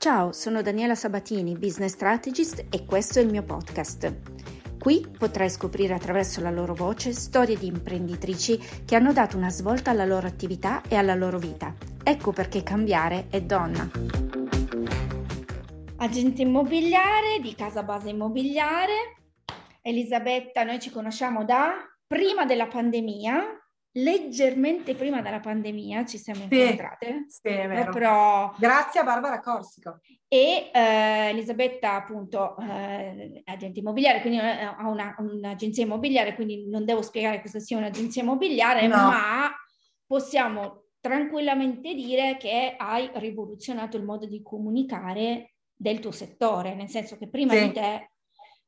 Ciao, sono Daniela Sabatini, business strategist e questo è il mio podcast. Qui potrai scoprire attraverso la loro voce storie di imprenditrici che hanno dato una svolta alla loro attività e alla loro vita. Ecco perché cambiare è donna. Agente immobiliare di Casa Base Immobiliare. Elisabetta, noi ci conosciamo da prima della pandemia, leggermente prima della pandemia ci siamo sì, incontrate. Sì, è vero. Proprio... Grazie a Barbara Corsico. E eh, Elisabetta appunto eh, agente immobiliare, quindi eh, ha una, un'agenzia immobiliare, quindi non devo spiegare cosa sia un'agenzia immobiliare, no. ma possiamo tranquillamente dire che hai rivoluzionato il modo di comunicare del tuo settore, nel senso che prima sì. di te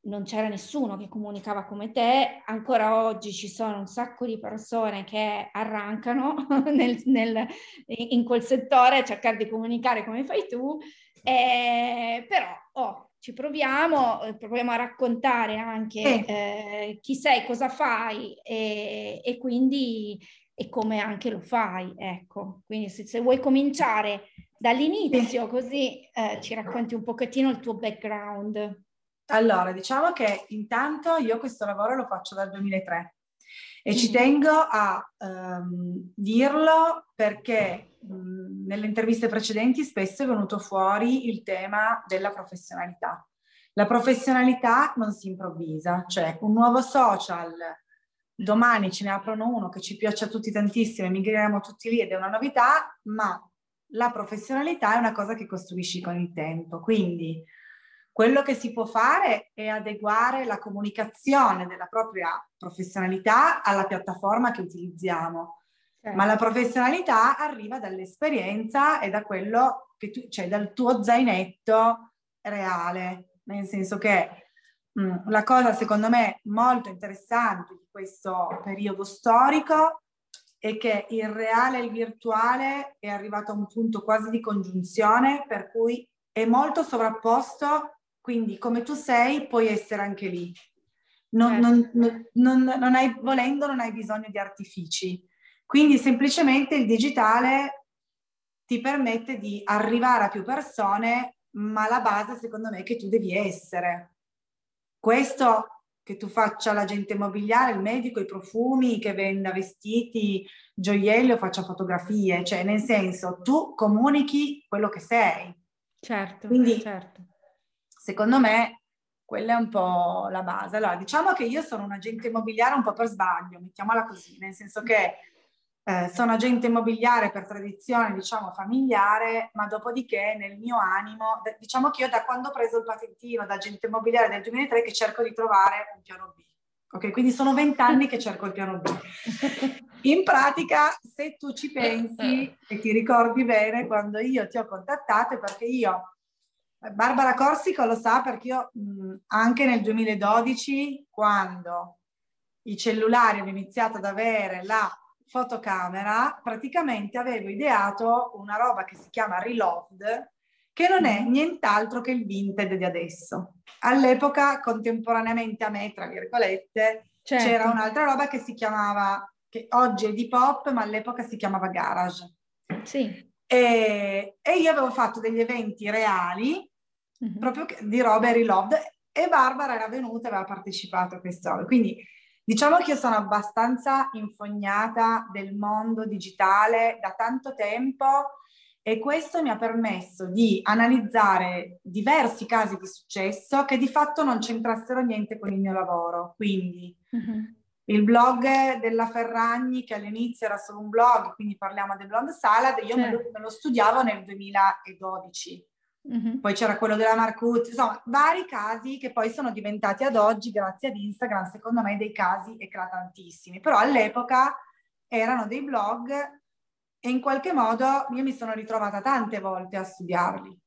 non c'era nessuno che comunicava come te, ancora oggi ci sono un sacco di persone che arrancano nel, nel, in quel settore a cercare di comunicare come fai tu, eh, però oh, ci proviamo, eh, proviamo a raccontare anche eh, chi sei, cosa fai e, e, quindi e come anche lo fai, ecco. Quindi se, se vuoi cominciare dall'inizio così eh, ci racconti un pochettino il tuo background. Allora, diciamo che intanto io questo lavoro lo faccio dal 2003 e mm. ci tengo a um, dirlo perché um, nelle interviste precedenti spesso è venuto fuori il tema della professionalità. La professionalità non si improvvisa, cioè un nuovo social, domani ce ne aprono uno che ci piace a tutti tantissimo e migreremo tutti lì ed è una novità, ma la professionalità è una cosa che costruisci con il tempo. Quindi quello che si può fare è adeguare la comunicazione della propria professionalità alla piattaforma che utilizziamo. Certo. Ma la professionalità arriva dall'esperienza e da quello che tu, cioè dal tuo zainetto reale, nel senso che mh, mm, la cosa secondo me molto interessante di questo periodo storico è che il reale e il virtuale è arrivato a un punto quasi di congiunzione per cui è molto sovrapposto quindi come tu sei puoi essere anche lì. Non, certo. non, non, non hai, volendo non hai bisogno di artifici. Quindi semplicemente il digitale ti permette di arrivare a più persone, ma la base secondo me è che tu devi essere. Questo che tu faccia l'agente immobiliare, il medico, i profumi, che venda vestiti, gioielli o faccia fotografie, cioè nel senso tu comunichi quello che sei. Certo, Quindi certo secondo me quella è un po' la base. Allora, diciamo che io sono un agente immobiliare un po' per sbaglio, mettiamola così, nel senso che eh, sono agente immobiliare per tradizione, diciamo, familiare, ma dopodiché nel mio animo, diciamo che io da quando ho preso il patentino da agente immobiliare del 2003 che cerco di trovare un piano B. Ok, quindi sono vent'anni che cerco il piano B. In pratica, se tu ci pensi e ti ricordi bene, quando io ti ho contattato è perché io Barbara Corsico lo sa perché io mh, anche nel 2012, quando i cellulari hanno iniziato ad avere la fotocamera, praticamente avevo ideato una roba che si chiama Reloved, che non è mm-hmm. nient'altro che il vintage di adesso. All'epoca, contemporaneamente a me, tra virgolette, certo. c'era un'altra roba che si chiamava, che oggi è di pop, ma all'epoca si chiamava Garage. Sì. E, e io avevo fatto degli eventi reali mm-hmm. proprio di Robert Loved e Barbara era venuta e aveva partecipato a questo. Quindi diciamo che io sono abbastanza infognata del mondo digitale da tanto tempo e questo mi ha permesso di analizzare diversi casi di successo che di fatto non c'entrassero niente con il mio lavoro. Quindi mm-hmm. il blog della Ferragni, che all'inizio era solo un blog, quindi parliamo del blog Salad, io certo. me, lo, certo. me lo studiavo nel 2012. Mm-hmm. Poi c'era quello della Marcuzzi, insomma, vari casi che poi sono diventati ad oggi, grazie ad Instagram, secondo me dei casi eclatantissimi. Però all'epoca erano dei blog e in qualche modo io mi sono ritrovata tante volte a studiarli.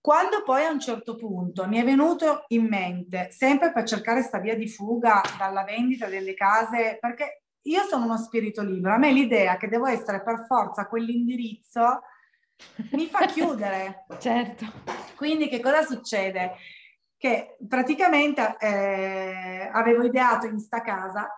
Quando poi a un certo punto mi è venuto in mente, sempre per cercare questa via di fuga dalla vendita delle case, perché io sono uno spirito libero, a me l'idea che devo essere per forza quell'indirizzo mi fa chiudere. certo. Quindi che cosa succede? Che praticamente eh, avevo ideato in sta casa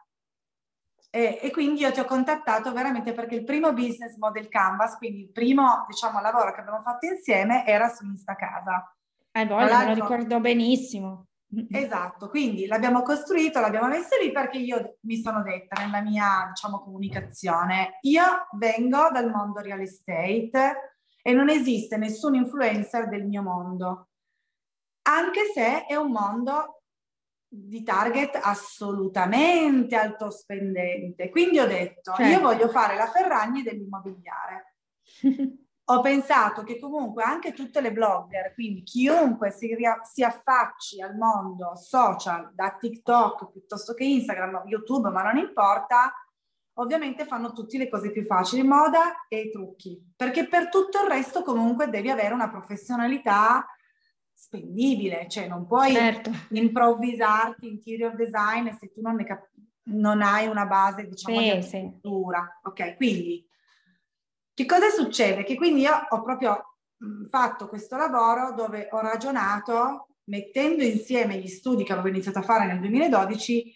E, e, quindi io ti ho contattato veramente perché il primo business model canvas, quindi il primo diciamo, lavoro che abbiamo fatto insieme era su Instacasa. Eh, voglio, me lo ricordo benissimo. Esatto, quindi l'abbiamo costruito, l'abbiamo messo lì perché io mi sono detta nella mia, diciamo, comunicazione, io vengo dal mondo real estate e non esiste nessun influencer del mio mondo, anche se è un mondo di target assolutamente alto spendente. Quindi ho detto, certo. io voglio fare la Ferragni dell'immobiliare. ho pensato che comunque anche tutte le blogger, quindi chiunque si, si, affacci al mondo social, da TikTok piuttosto che Instagram, YouTube, ma non importa, ovviamente fanno tutte le cose più facili, moda e trucchi, perché per tutto il resto comunque devi avere una professionalità spendibile, cioè non puoi certo. improvvisarti interior design se tu non, cap- non hai una base, diciamo, sì, di cultura. Sì. Ok, quindi che cosa succede? Che quindi io ho proprio fatto questo lavoro dove ho ragionato, mettendo insieme gli studi che avevo iniziato a fare nel 2012,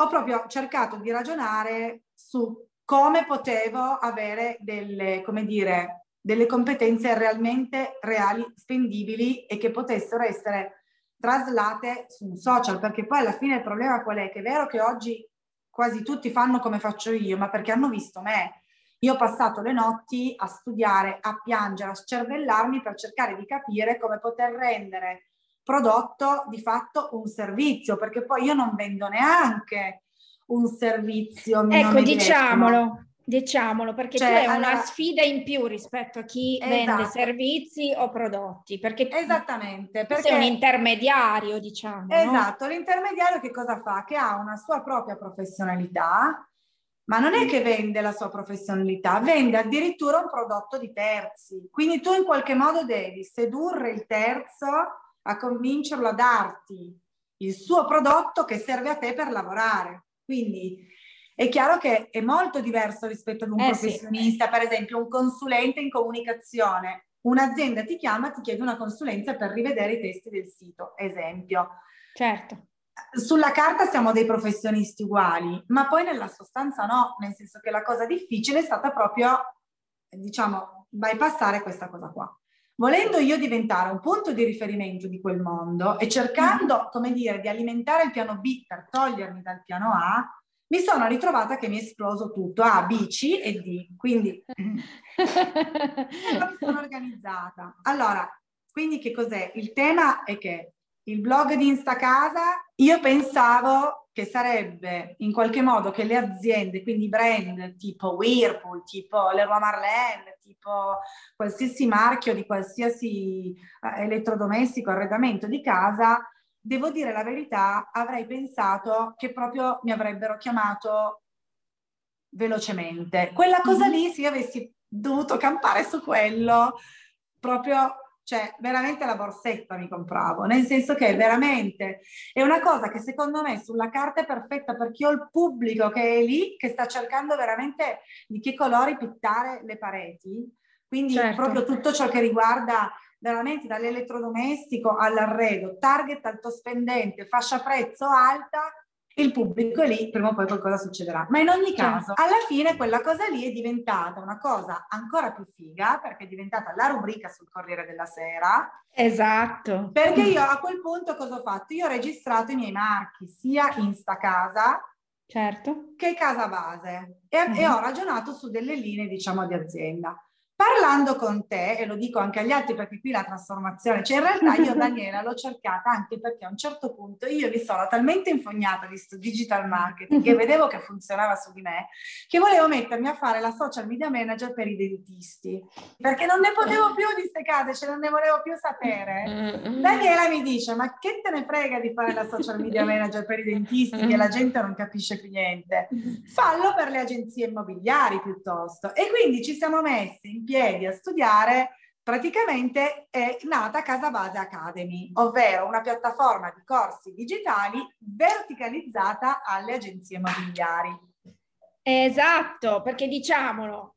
ho proprio cercato di ragionare su come potevo avere delle, come dire, delle competenze realmente reali, spendibili e che potessero essere traslate su un social, perché poi alla fine il problema qual è? Che è vero che oggi quasi tutti fanno come faccio io, ma perché hanno visto me, io ho passato le notti a studiare, a piangere, a scervellarmi per cercare di capire come poter rendere prodotto di fatto un servizio, perché poi io non vendo neanche un servizio. Ecco, diciamolo, diciamolo, perché cioè, tu hai allora, una sfida in più rispetto a chi esatto. vende servizi o prodotti, perché Esattamente, perché sei un intermediario, diciamo. Esatto, no? l'intermediario che cosa fa? Che ha una sua propria professionalità, ma non è che vende la sua professionalità, vende addirittura un prodotto di terzi. Quindi tu in qualche modo devi sedurre il terzo a convincerlo a darti il suo prodotto che serve a te per lavorare. Quindi è chiaro che è molto diverso rispetto ad un eh professionista, sì. per esempio un consulente in comunicazione. Un'azienda ti chiama, ti chiede una consulenza per rivedere i testi del sito, esempio. Certo sulla carta siamo dei professionisti uguali, ma poi nella sostanza no, nel senso che la cosa difficile è stata proprio, diciamo, bypassare questa cosa qua. Volendo io diventare un punto di riferimento di quel mondo e cercando, mm-hmm. come dire, di alimentare il piano B per togliermi dal piano A, mi sono ritrovata che mi è esploso tutto, A, B, C e D. Quindi mi sono organizzata. Allora, quindi che cos'è? Il tema è che il blog di Instacasa, io pensavo che sarebbe in qualche modo che le aziende, quindi brand tipo Whirlpool, tipo Leroy Marlene, tipo qualsiasi marchio di qualsiasi eh, elettrodomestico, arredamento di casa, devo dire la verità, avrei pensato che proprio mi avrebbero chiamato velocemente. Quella cosa mm-hmm. lì, se io avessi dovuto campare su quello, proprio cioè veramente la borsetta mi compravo, nel senso che veramente è una cosa che secondo me sulla carta è perfetta perché ho il pubblico che è lì, che sta cercando veramente di che colori pittare le pareti, quindi certo. proprio tutto ciò che riguarda veramente dall'elettrodomestico all'arredo, target alto spendente, fascia prezzo alta, il pubblico è lì, prima o poi qualcosa succederà. Ma in ogni caso, alla fine quella cosa lì è diventata una cosa ancora più figa, perché è diventata la rubrica sul Corriere della Sera. Esatto. Perché io a quel punto cosa ho fatto? Io ho registrato i miei marchi, sia Instacasa, certo. che Casa Base, e, uh-huh. e ho ragionato su delle linee, diciamo, di azienda. Parlando con te, e lo dico anche agli altri perché qui la trasformazione, cioè in realtà io Daniela l'ho cercata anche perché a un certo punto io mi sono talmente infognata di questo digital marketing che vedevo che funzionava su di me, che volevo mettermi a fare la social media manager per i dentisti, perché non ne potevo più di queste case, cioè non ne volevo più sapere. Daniela mi dice, ma che te ne frega di fare la social media manager per i dentisti che la gente non capisce più niente? Fallo per le agenzie immobiliari piuttosto. E quindi ci siamo messi in piedi a studiare, praticamente è nata Casa Base Academy, ovvero una piattaforma di corsi digitali verticalizzata alle agenzie immobiliari. Esatto, perché diciamolo,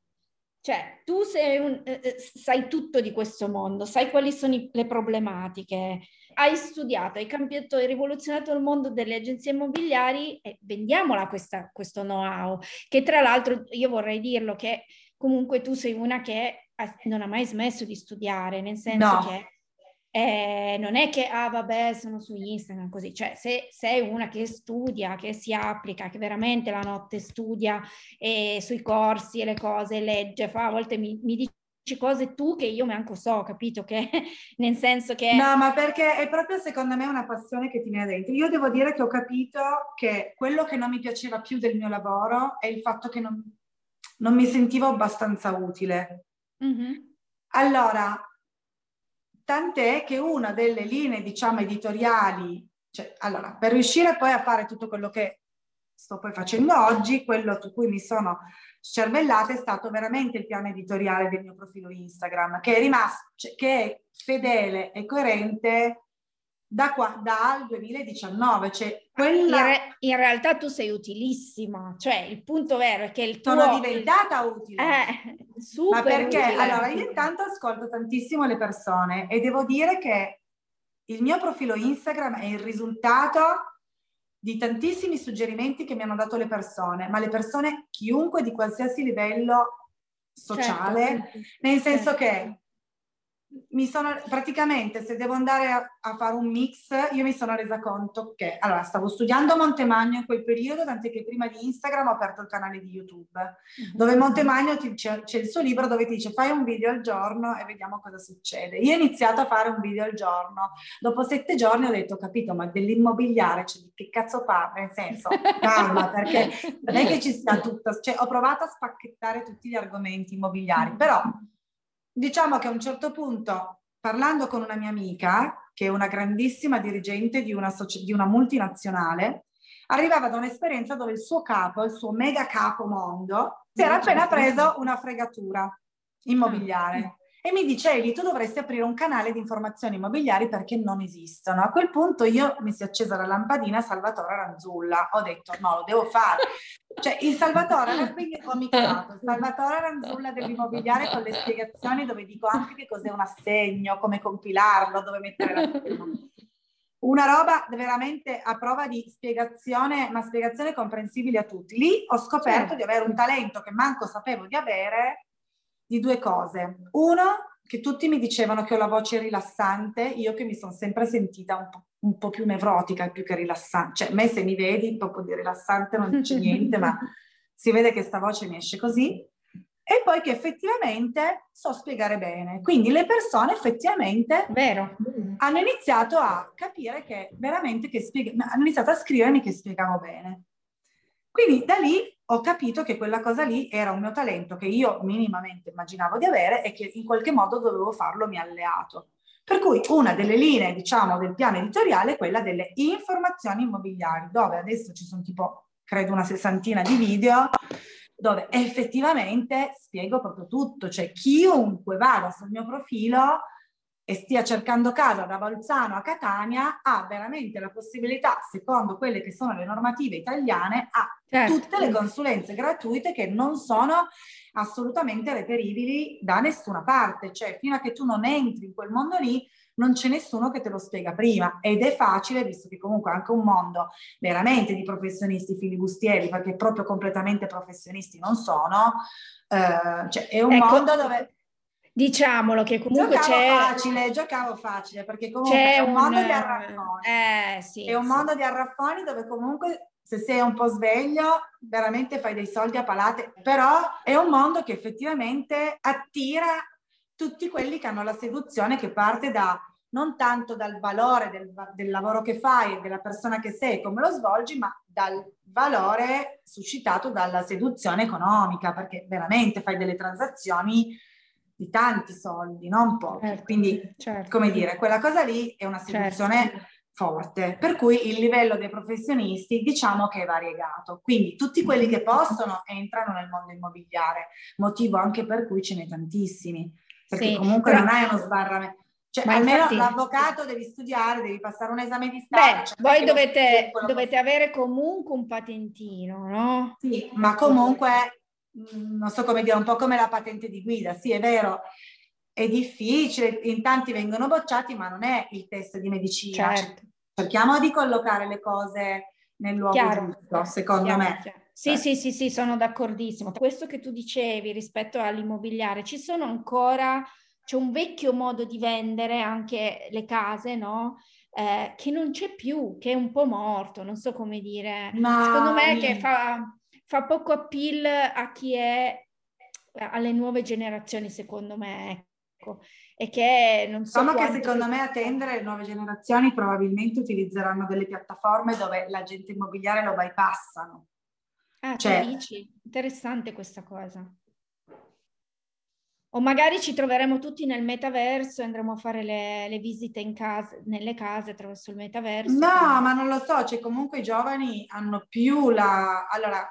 cioè tu sei un, eh, eh sai tutto di questo mondo, sai quali sono i, le problematiche, hai studiato, hai cambiato, hai rivoluzionato il mondo delle agenzie immobiliari e vendiamola questa, questo know-how, che tra l'altro io vorrei dirlo che comunque tu sei una che non ha mai smesso di studiare, nel senso no. che eh, non è che, ah vabbè, sono su Instagram così, cioè se sei una che studia, che si applica, che veramente la notte studia e sui corsi e le cose, legge, fa, a volte mi, mi dici cose tu che io manco so, capito? Che nel senso che... No, ma perché è proprio secondo me una passione che ti viene dentro. Io devo dire che ho capito che quello che non mi piaceva più del mio lavoro è il fatto che non, non mi sentivo abbastanza utile. Mm-hmm. Allora, tant'è che una delle linee, diciamo, editoriali, cioè, allora, per riuscire poi a fare tutto quello che sto poi facendo oggi, quello su cui mi sono scervellata è stato veramente il piano editoriale del mio profilo Instagram, che è rimasto, cioè, che è fedele e coerente da qua, dal 2019. Cioè quella... in, re, in, realtà tu sei utilissima, cioè il punto vero è che il tuo... Sono diventata utile. Eh, super Ma perché? Utile. Allora, io intanto ascolto tantissimo le persone e devo dire che il mio profilo Instagram è il risultato di tantissimi suggerimenti che mi hanno dato le persone, ma le persone, chiunque di qualsiasi livello sociale, certo. nel senso certo. che mi sono praticamente se devo andare a, a, fare un mix, io mi sono resa conto che allora stavo studiando Montemagno in quel periodo, tant'è che prima di Instagram ho aperto il canale di YouTube, mm-hmm. dove Montemagno ti, c'è, c'è, il suo libro dove ti dice fai un video al giorno e vediamo cosa succede. Io ho iniziato a fare un video al giorno, dopo sette giorni ho detto, capito, ma dell'immobiliare, cioè, che cazzo parla? Nel senso, calma, perché non è che ci sta tutto, cioè, ho provato a spacchettare tutti gli argomenti immobiliari, però diciamo che a un certo punto, parlando con una mia amica, che è una grandissima dirigente di una, di una multinazionale, arrivava da un'esperienza dove il suo capo, il suo mega capo mondo, si era appena preso una fregatura immobiliare e mi dice Eli tu dovresti aprire un canale di informazioni immobiliari perché non esistono. A quel punto io mi si è accesa la lampadina Salvatore Ranzulla, ho detto no lo devo fare. Cioè il Salvatore, quindi ho mixato il Salvatore Ranzulla dell'immobiliare con le spiegazioni dove dico anche che cos'è un assegno, come compilarlo, dove mettere la. Una roba veramente a prova di spiegazione, ma spiegazione comprensibile a tutti. Lì ho scoperto certo. di avere un talento che manco sapevo di avere di due cose. Uno, che tutti mi dicevano che ho la voce rilassante, io che mi sono sempre sentita un po', un po più nevrotica più che rilassante. Cioè, me se mi vedi, un po' di rilassante non c'è niente, ma si vede che sta voce mi esce così. E poi che effettivamente so spiegare bene. Quindi le persone effettivamente Vero. hanno iniziato a capire che veramente che spiega, hanno iniziato a scrivermi che spiegavo bene. Quindi da lì ho capito che quella cosa lì era un mio talento che io minimamente immaginavo di avere e che in qualche modo dovevo farlo mio alleato. Per cui una delle linee, diciamo, del piano editoriale è quella delle informazioni immobiliari, dove adesso ci sono tipo, credo, una sessantina di video dove effettivamente spiego proprio tutto, cioè chiunque vada sul mio profilo e stia cercando casa da Bolzano a Catania ha veramente la possibilità, secondo quelle che sono le normative italiane, a certo. tutte le consulenze gratuite che non sono assolutamente reperibili da nessuna parte, cioè fino a che tu non entri in quel mondo lì non c'è nessuno che te lo spiega prima ed è facile visto che comunque è anche un mondo veramente di professionisti filibustieri perché proprio completamente professionisti non sono, eh, cioè è un ecco. mondo dove Diciamolo che comunque giocavo c'è... facile, giocavo facile, perché comunque c'è è un, un mondo di arraffoni. Eh, sì, è un sì. mondo di arraffoni dove comunque se sei un po' sveglio veramente fai dei soldi a palate, però è un mondo che effettivamente attira tutti quelli che hanno la seduzione che parte da non tanto dal valore del, del lavoro che fai e della persona che sei, come lo svolgi, ma dal valore suscitato dalla seduzione economica, perché veramente fai delle transazioni di tanti soldi, non pochi. Certo, Quindi, certo. come dire, quella cosa lì è una seduzione certo. forte, per cui il livello dei professionisti diciamo che è variegato. Quindi tutti quelli che possono entrano nel mondo immobiliare, motivo anche per cui ce n'è tantissimi, perché sì, comunque però... non hai uno sbarramento. Cioè, Ma almeno infatti... l'avvocato devi studiare, devi passare un esame di Stato. Cioè, voi dovete, dovete avere comunque un patentino, no? Sì, ma comunque non so come dire, un po' come la patente di guida, sì è vero, è difficile, in tanti vengono bocciati, ma non è il test di medicina. Certo. Cerchiamo di collocare le cose nel luogo chiaro, giusto, secondo chiaro, me. Chiaro. Sì, eh. sì, sì, sì, sono d'accordissimo. Questo che tu dicevi rispetto all'immobiliare, ci sono ancora, c'è un vecchio modo di vendere anche le case, no? Eh, che non c'è più, che è un po' morto, non so come dire. Ma... Secondo me che fa, fa poco appeal a chi è alle nuove generazioni, secondo me. Ecco. E che non so. Diciamo che secondo me attendere le nuove generazioni probabilmente utilizzeranno delle piattaforme dove l'agente immobiliare lo bypassano. Ah, cioè, dici? Interessante questa cosa. O magari ci troveremo tutti nel metaverso e andremo a fare le, le visite in casa, nelle case attraverso il metaverso. No, quindi... ma non lo so, cioè comunque i giovani hanno più la... Allora,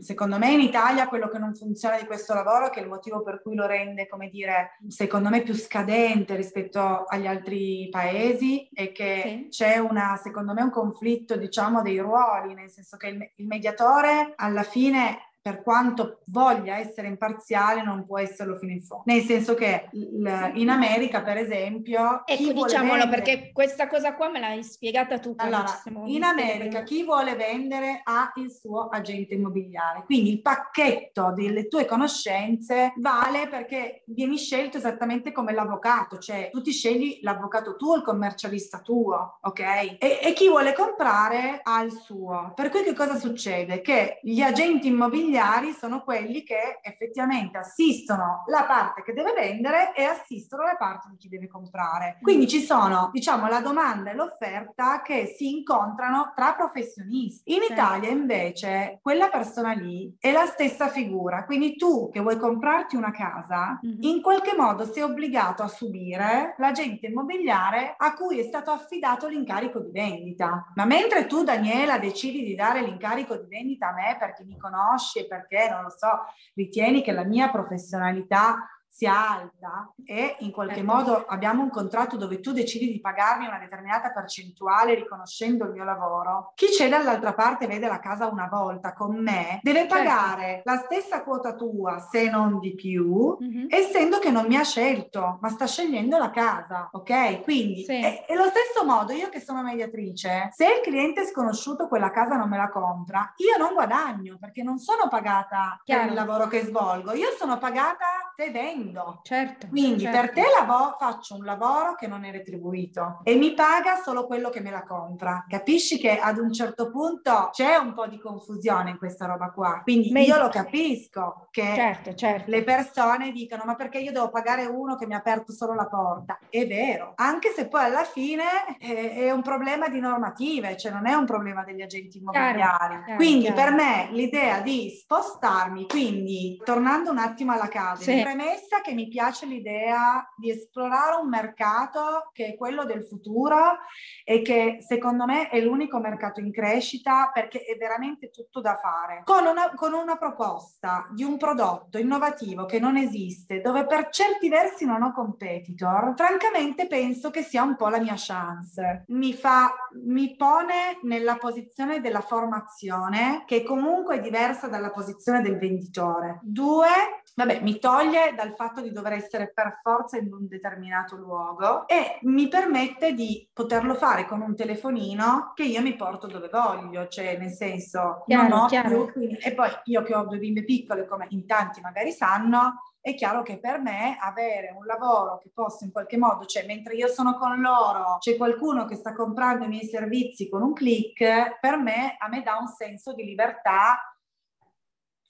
secondo me in Italia quello che non funziona di questo lavoro, che è il motivo per cui lo rende, come dire, secondo me più scadente rispetto agli altri paesi, è che sì. c'è una, secondo me, un conflitto, diciamo, dei ruoli, nel senso che il, il mediatore alla fine per quanto voglia essere imparziale, non può esserlo fino in fondo. Nel senso che in America, per esempio... Ecco, diciamolo, vendere... perché questa cosa qua me l'hai spiegata tu. Allora, in America chi vuole vendere ha il suo agente immobiliare, quindi il pacchetto delle tue conoscenze vale perché vieni scelto esattamente come l'avvocato, cioè tu ti scegli l'avvocato tuo, il commercialista tuo, ok? E, e chi vuole comprare ha il suo. Per cui che cosa succede? Che gli agenti immobiliari immobiliari sono quelli che effettivamente assistono la parte che deve vendere e assistono la parte di chi deve comprare. Quindi ci sono, diciamo, la domanda e l'offerta che si incontrano tra professionisti. In Italia invece quella persona lì è la stessa figura, quindi tu che vuoi comprarti una casa, mm-hmm. in qualche modo sei obbligato a subire l'agente immobiliare a cui è stato affidato l'incarico di vendita. Ma mentre tu Daniela decidi di dare l'incarico di vendita a me perché mi conosci e perché, non lo so, ritieni che la mia professionalità sia alta e in qualche ecco. modo abbiamo un contratto dove tu decidi di pagarmi una determinata percentuale riconoscendo il mio lavoro, chi c'è dall'altra parte vede la casa una volta con me, deve certo. pagare certo. la stessa quota tua, se non di più, mm-hmm. essendo che non mi ha scelto, ma sta scegliendo la casa, ok? Quindi sì. è, è, lo stesso modo, io che sono mediatrice, se il cliente sconosciuto quella casa non me la compra, io non guadagno perché non sono pagata Chiaro. per il lavoro che svolgo, io sono pagata se vendo vendo. Certo. Quindi certo. per te lav- faccio un lavoro che non è retribuito e mi paga solo quello che me la compra. Capisci che ad un certo punto c'è un po' di confusione in questa roba qua. Quindi Meglio. io lo capisco che certo, certo. le persone dicono ma perché io devo pagare uno che mi ha aperto solo la porta? È vero, anche se poi alla fine è, è un problema di normative, cioè non è un problema degli agenti immobiliari. Chiaro, chiaro, quindi chiaro. per me l'idea di spostarmi, quindi tornando un attimo alla casa, sì. premessa che mi piace l'idea di esplorare un mercato che è quello del futuro e che secondo me è l'unico mercato in crescita perché è veramente tutto da fare. Con una, con una proposta di un prodotto innovativo che non esiste, dove per certi versi non ho competitor, francamente penso che sia un po' la mia chance. Mi fa, mi pone nella posizione della formazione che comunque è diversa dalla posizione del venditore. Due, vabbè, mi toglie dal fatto di dover essere per forza in un determinato luogo e mi permette di poterlo fare con un telefonino che io mi porto dove voglio, cioè nel senso chiaro, non ho chiaro. più, e poi io che ho due bimbe piccole come in tanti magari sanno, è chiaro che per me avere un lavoro che posso in qualche modo, cioè mentre io sono con loro, c'è qualcuno che sta comprando i miei servizi con un click, per me a me dà un senso di libertà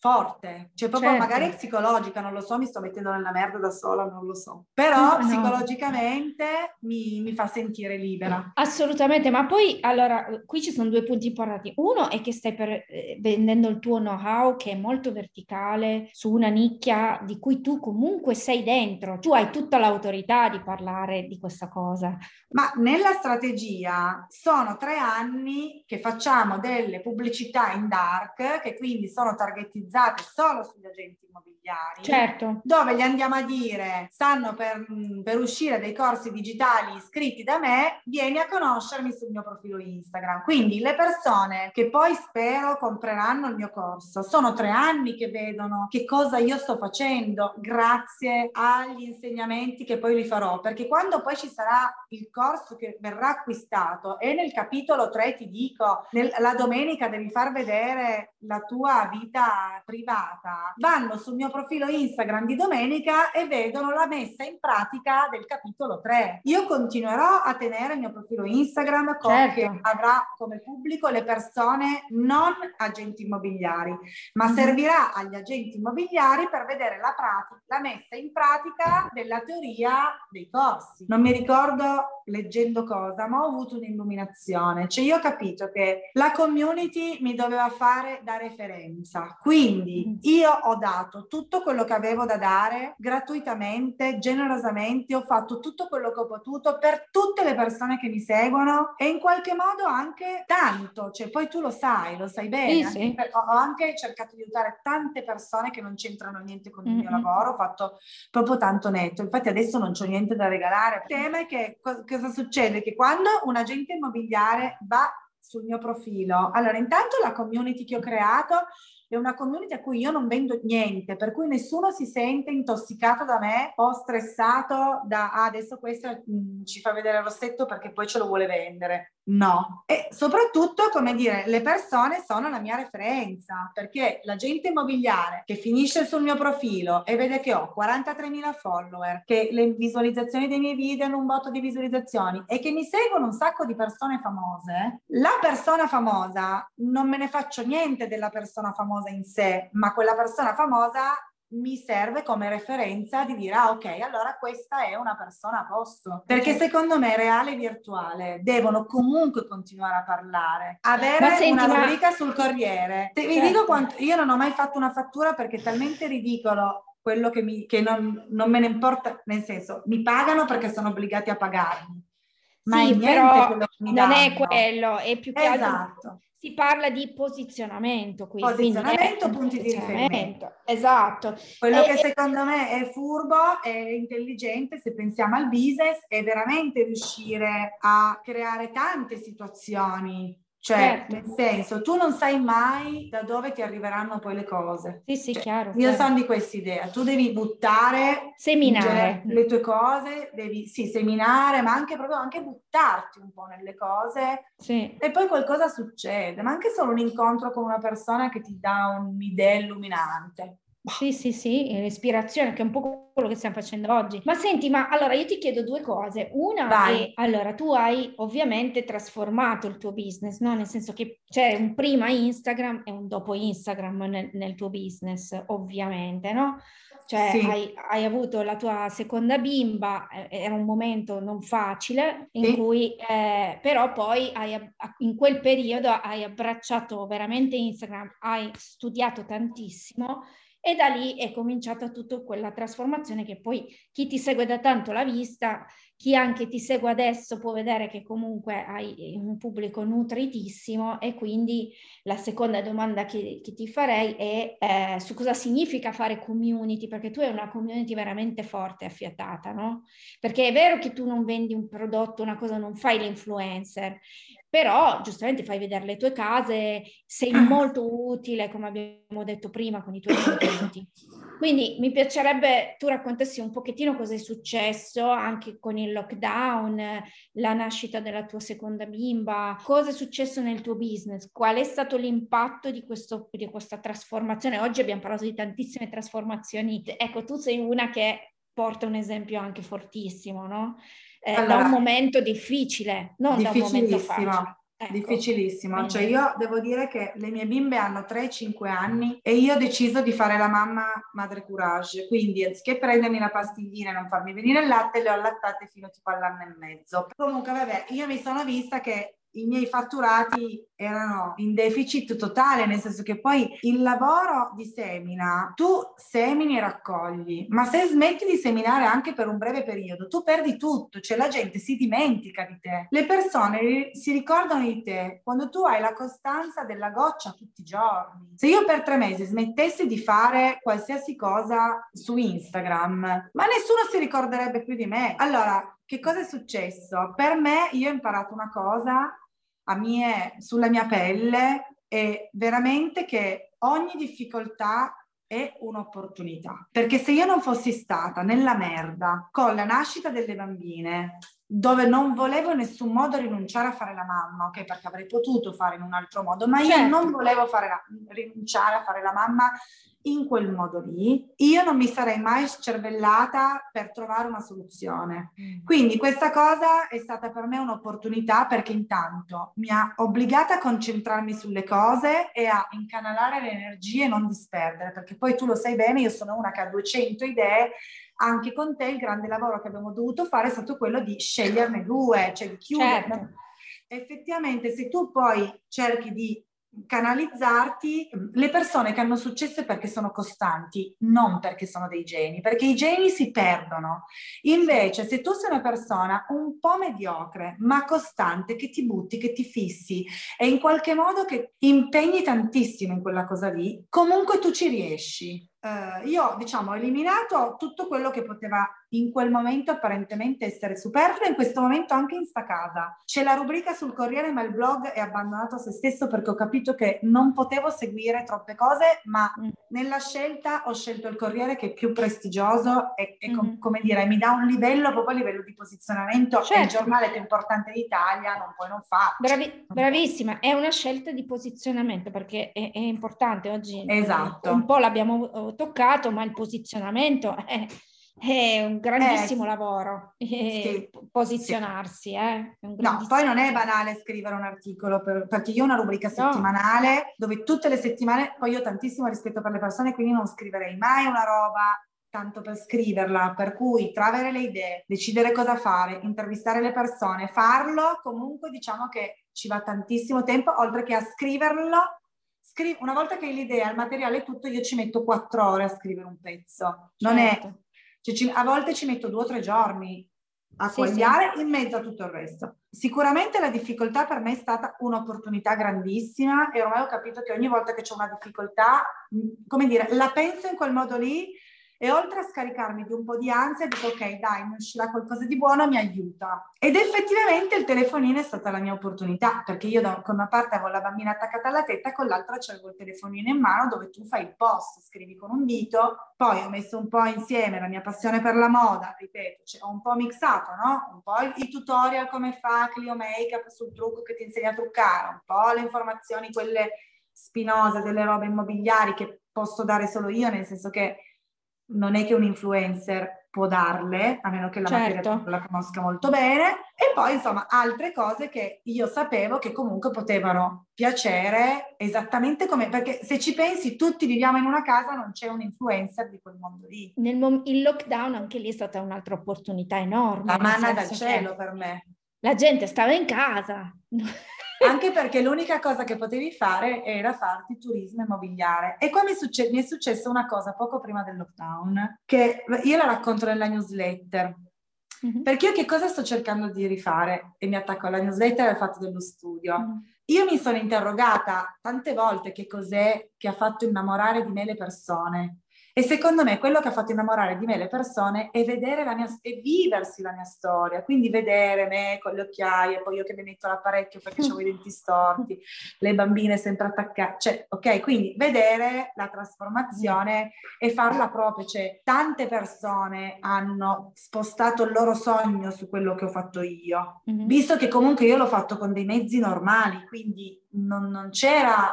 forte, cioè proprio certo. magari psicologica, non lo so, mi sto mettendo nella merda da sola, non lo so, però no, psicologicamente mi, mi, fa sentire libera. Assolutamente, ma poi allora qui ci sono due punti importanti. Uno è che stai per, eh, vendendo il tuo know-how che è molto verticale su una nicchia di cui tu comunque sei dentro, tu hai tutta l'autorità di parlare di questa cosa. Ma nella strategia sono tre anni che facciamo delle pubblicità in dark, che quindi sono targetizzate focalizzate solo sugli agenti immobiliari, certo. dove gli andiamo a dire stanno per, per uscire dei corsi digitali iscritti da me, vieni a conoscermi sul mio profilo Instagram. Quindi le persone che poi spero compreranno il mio corso sono tre anni che vedono che cosa io sto facendo grazie agli insegnamenti che poi li farò, perché quando poi ci sarà il corso che verrà acquistato e nel capitolo 3 ti dico nel, la domenica devi far vedere la tua vita privata, vanno sul mio profilo Instagram di domenica e vedono la messa in pratica del capitolo 3. Io continuerò a tenere il mio profilo Instagram con, certo. che avrà come pubblico le persone non agenti immobiliari, ma mm-hmm. servirà agli agenti immobiliari per vedere la, pratica, la messa in pratica della teoria dei corsi. Non mi ricordo leggendo cosa, ma ho avuto un'illuminazione. Cioè io ho capito che la community mi doveva fare da referenza. Quindi mm. io ho dato tutto quello che avevo da dare gratuitamente, generosamente, ho fatto tutto quello che ho potuto per tutte le persone che mi seguono e in qualche modo anche tanto, cioè poi tu lo sai, lo sai bene. Sì, sì. Ho anche cercato di aiutare tante persone che non c'entrano niente con il mm-hmm. mio lavoro, ho fatto proprio tanto netto. Infatti adesso non c'ho niente da regalare. Il tema è che cosa succede? Che quando un agente immobiliare va sul mio profilo, allora intanto la community che ho creato è una community a cui io non vendo niente, per cui nessuno si sente intossicato da me o stressato da ah, adesso questo mm, ci fa vedere il rossetto perché poi ce lo vuole vendere. No. E soprattutto, come dire, le persone sono la mia referenza, perché l'agente immobiliare che finisce sul mio profilo e vede che ho 43.000 follower, che le visualizzazioni dei miei video hanno un botto di visualizzazioni e che mi seguono un sacco di persone famose, la persona famosa non me ne faccio niente della persona famosa in sé, ma quella persona famosa mi serve come referenza di dire ah ok allora questa è una persona a posto. Perché secondo me reale e virtuale devono comunque continuare a parlare. Avere senti, una rubrica ma... sul Corriere. Se, certo. vi dico quanto io non ho mai fatto una fattura perché è talmente ridicolo quello che, mi, che non, non me ne importa nel senso mi pagano perché sono obbligati a pagarmi ma sì, è però non è quello è più che esatto. altro si parla di posizionamento qui. Posizionamento, punti di riferimento. Esatto. Quello e, che secondo me è furbo e intelligente, se pensiamo al business, è veramente riuscire a creare tante situazioni cioè, certo. nel senso, tu non sai mai da dove ti arriveranno poi le cose. Sì, sì, cioè, chiaro. Io sono di questa idea. Tu devi buttare seminare le tue cose, devi sì, seminare, ma anche proprio anche buttarti un po' nelle cose. Sì. E poi qualcosa succede, ma anche solo un incontro con una persona che ti dà un'idea illuminante. Sì, sì, sì, l'ispirazione, che è un po' quello che stiamo facendo oggi. Ma senti, ma allora io ti chiedo due cose. Una Vai. è, allora, tu hai ovviamente trasformato il tuo business, no? Nel senso che c'è un prima Instagram e un dopo Instagram nel, nel tuo business, ovviamente, no? Cioè sì. hai, hai, avuto la tua seconda bimba, eh, era un momento non facile, in sì. cui eh, però poi hai, in quel periodo hai abbracciato veramente Instagram, hai studiato tantissimo e da lì è cominciata tutta quella trasformazione che poi chi ti segue da tanto l'ha vista, chi anche ti segue adesso può vedere che comunque hai un pubblico nutritissimo e quindi la seconda domanda che, che ti farei è eh, su cosa significa fare community, perché tu hai una community veramente forte e affiatata, no? Perché è vero che tu non vendi un prodotto, una cosa, non fai l'influencer, però giustamente fai vedere le tue case, sei molto utile, come abbiamo detto prima, con i tuoi contenuti. Quindi mi piacerebbe tu raccontassi un pochettino cosa è successo anche con il lockdown, la nascita della tua seconda bimba, cosa è successo nel tuo business, qual è stato l'impatto di, questo, di questa trasformazione. Oggi abbiamo parlato di tantissime trasformazioni, ecco tu sei una che porta un esempio anche fortissimo, no? Eh, allora, da un momento difficile, non da un momento facile. Ecco. Difficilissimo, cioè io devo dire che le mie bimbe hanno 3-5 anni e io ho deciso di fare la mamma madre courage, quindi anziché prendermi la pastiglina e non farmi venire il latte, le ho allattate fino tipo all'anno e mezzo. Comunque vabbè, io mi sono vista che i miei fatturati erano in deficit totale, nel senso che poi il lavoro di semina, tu semini e raccogli, ma se smetti di seminare anche per un breve periodo, tu perdi tutto, cioè la gente si dimentica di te. Le persone si ricordano di te quando tu hai la costanza della goccia tutti i giorni. Se io per tre mesi smettessi di fare qualsiasi cosa su Instagram, ma nessuno si ricorderebbe più di me. Allora, che cosa è successo? Per me io ho imparato una cosa mie, sulla mia pelle è veramente che ogni difficoltà è un'opportunità. Perché se io non fossi stata nella merda con la nascita delle bambine, dove non volevo in nessun modo rinunciare a fare la mamma, ok? Perché avrei potuto fare in un altro modo, ma certo. io non volevo fare la, rinunciare a fare la mamma in quel modo lì, io non mi sarei mai scervellata per trovare una soluzione. Mm. Quindi questa cosa è stata per me un'opportunità perché intanto mi ha obbligata a concentrarmi sulle cose e a incanalare le energie e non disperdere, perché poi tu lo sai bene, io sono una che ha 200 idee anche con te il grande lavoro che abbiamo dovuto fare è stato quello di sceglierne due, cioè di chiudere. Certo. Effettivamente, se tu poi cerchi di canalizzarti, le persone che hanno successo perché sono costanti, non perché sono dei geni, perché i geni si perdono. Invece, se tu sei una persona un po' mediocre, ma costante, che ti butti, che ti fissi e in qualche modo che impegni tantissimo in quella cosa lì, comunque tu ci riesci eh, io diciamo ho eliminato tutto quello che poteva in quel momento apparentemente essere superfluo in questo momento anche in sta casa. C'è la rubrica sul Corriere ma il blog è abbandonato a se stesso perché ho capito che non potevo seguire troppe cose ma mm. nella scelta ho scelto il Corriere che è più prestigioso e, e com- mm. come dire mi dà un livello proprio a livello di posizionamento certo. è il giornale più importante d'Italia non puoi non farlo. Bravi- bravissima, è una scelta di posizionamento perché è, è importante oggi. Esatto. Un po' l'abbiamo toccato, ma il posizionamento è, è un grandissimo eh, lavoro, sì, posizionarsi. Sì. Eh, no, poi non è banale scrivere un articolo, per, perché io ho una rubrica settimanale no. dove tutte le settimane, poi io ho tantissimo rispetto per le persone, quindi non scriverei mai una roba tanto per scriverla, per cui trovare le idee, decidere cosa fare, intervistare le persone, farlo, comunque diciamo che ci va tantissimo tempo, oltre che a scriverlo Scri- una volta che hai l'idea, il materiale tutto, io ci metto quattro ore a scrivere un pezzo. Non certo. è, cioè, ci, a volte ci metto due o tre giorni a fogliare sì, sì. in mezzo a tutto il resto. Sicuramente la difficoltà per me è stata un'opportunità grandissima e ormai ho capito che ogni volta che c'è una difficoltà, come dire, la penso in quel modo lì e oltre a scaricarmi di un po' di ansia dico ok dai mi uscirà qualcosa di buono mi aiuta ed effettivamente il telefonino è stata la mia opportunità perché io da, con una parte avevo la bambina attaccata alla tetta con l'altra c'avevo il telefonino in mano dove tu fai il post scrivi con un dito poi ho messo un po' insieme la mia passione per la moda ripeto cioè, ho un po' mixato no? un po' i tutorial come fa Clio Makeup sul trucco che ti insegna a truccare un po' le informazioni quelle spinose delle robe immobiliari che posso dare solo io nel senso che non è che un influencer può darle, a meno che la certo. materia la conosca molto bene, e poi insomma altre cose che io sapevo che comunque potevano piacere esattamente come, perché se ci pensi tutti viviamo in una casa, non c'è un influencer di quel mondo lì. Nel mom- il lockdown anche lì è stata un'altra opportunità enorme. La manna dal cielo per me. La gente stava in casa. anche perché l'unica cosa che potevi fare era farti turismo immobiliare. E qua mi, succe- mi è successa una cosa poco prima del lockdown, che io la racconto nella newsletter. Mm-hmm. Perché io che cosa sto cercando di rifare? E mi attacco alla newsletter al fatto dello studio. Mm-hmm. Io mi sono interrogata tante volte che cos'è che ha fatto innamorare di me le persone. E secondo me quello che ha fatto innamorare di me le persone è vedere la mia e viversi la mia storia, quindi vedere me con le occhiaie, poi io che mi metto l'apparecchio perché ho i denti storti, le bambine sempre attaccate, cioè, ok, quindi vedere la trasformazione e farla proprio, cioè tante persone hanno spostato il loro sogno su quello che ho fatto io, mm-hmm. visto che comunque io l'ho fatto con dei mezzi normali, quindi non, non c'era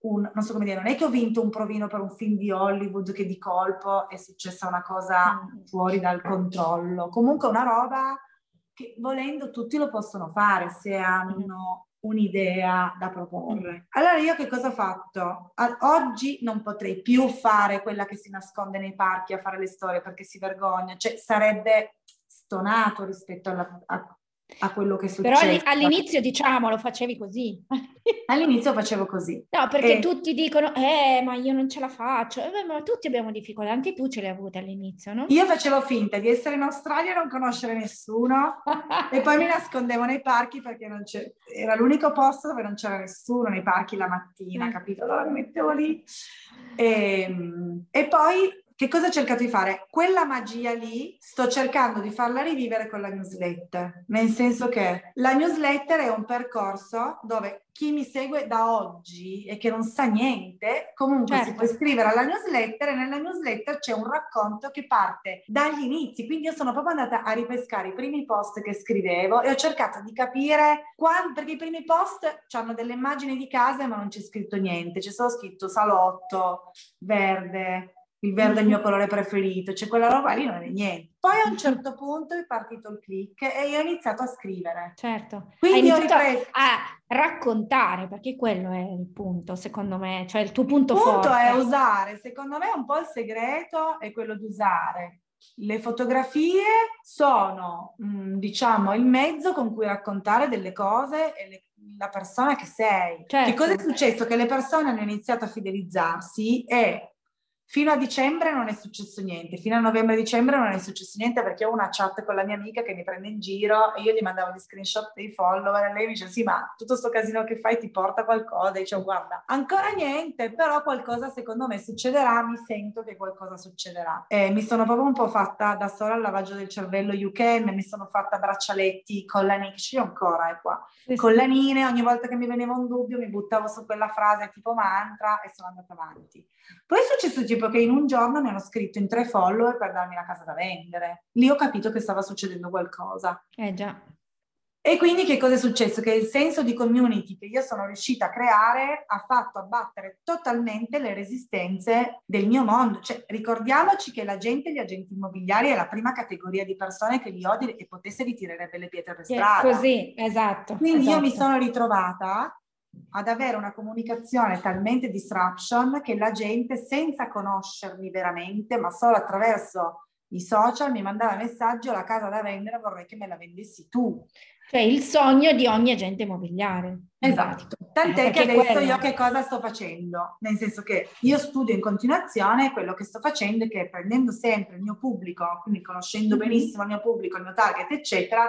un, non so come dire, non è che ho vinto un provino per un film di Hollywood che di colpo è successa una cosa mm. fuori dal controllo. Comunque una roba che volendo tutti lo possono fare se hanno un'idea da proporre. Allora io che cosa ho fatto? Oggi non potrei più fare quella che si nasconde nei parchi a fare le storie perché si vergogna, cioè sarebbe stonato rispetto alla, a a quello che succede. Però all'inizio, diciamo, lo facevi così. all'inizio facevo così. No, perché e... tutti dicono, eh, ma io non ce la faccio. Eh, ma tutti abbiamo difficoltà, anche tu ce le hai avute all'inizio, no? Io facevo finta di essere in Australia e non conoscere nessuno e poi mi nascondevo nei parchi perché era l'unico posto dove non c'era nessuno nei parchi la mattina, mm. capito? Allora mi mettevo lì. E, ehm, e poi che cosa ho cercato di fare? Quella magia lì sto cercando di farla rivivere con la newsletter, nel senso che la newsletter è un percorso dove chi mi segue da oggi e che non sa niente, comunque certo. si può iscrivere alla newsletter e nella newsletter c'è un racconto che parte dagli inizi, quindi io sono proprio andata a ripescare i primi post che scrivevo e ho cercato di capire quando, perché i primi post hanno delle immagini di case ma non c'è scritto niente, c'è solo scritto salotto, verde, il verde è il mio colore preferito, cioè quella roba lì non è niente. Poi a un certo punto è partito il click e io ho iniziato a scrivere. Certo. Quindi ho ripreso a raccontare, perché quello è il punto, secondo me, cioè il tuo punto forte. Il punto è usare, secondo me un po' il segreto è quello di usare le fotografie sono, mm, diciamo, il mezzo con cui raccontare delle cose e le, la persona che sei. Certo. Che cosa è successo? Che le persone hanno iniziato a fidelizzarsi e Fino a dicembre non è successo niente, fino a novembre-dicembre non è successo niente perché ho una chat con la mia amica che mi prende in giro e io gli mandavo gli screenshot dei follower e lei mi dice sì ma tutto sto casino che fai ti porta qualcosa e dicevo guarda ancora niente però qualcosa secondo me succederà, mi sento che qualcosa succederà. E mi sono proprio un po' fatta da sola il lavaggio del cervello you can, mi sono fatta braccialetti, collanine, che io ancora è qua, sì, collanine, ogni volta che mi veniva un dubbio mi buttavo su quella frase tipo mantra e sono andata avanti. Poi è successo tipo che in un giorno mi hanno scritto in tre follower per darmi la casa da vendere. Lì ho capito che stava succedendo qualcosa. Eh già. E quindi che cosa è successo? Che il senso di community che io sono riuscita a creare ha fatto abbattere totalmente le resistenze del mio mondo. Cioè, ricordiamoci che la gente, gli agenti immobiliari è la prima categoria di persone che li odia e potesse ritirerebbe le pietre per strada. Così, esatto. Quindi esatto. io mi sono ritrovata ad avere una comunicazione talmente disruption che la gente senza conoscermi veramente, ma solo attraverso i social mi mandava messaggio la casa da vendere vorrei che me la vendessi tu. Cioè il sogno di ogni agente immobiliare. Esatto. Tant'è eh, che adesso quello... io che cosa sto facendo? Nel senso che io studio in continuazione, quello che sto facendo è che prendendo sempre il mio pubblico, quindi conoscendo mm-hmm. benissimo il mio pubblico, il mio target, eccetera,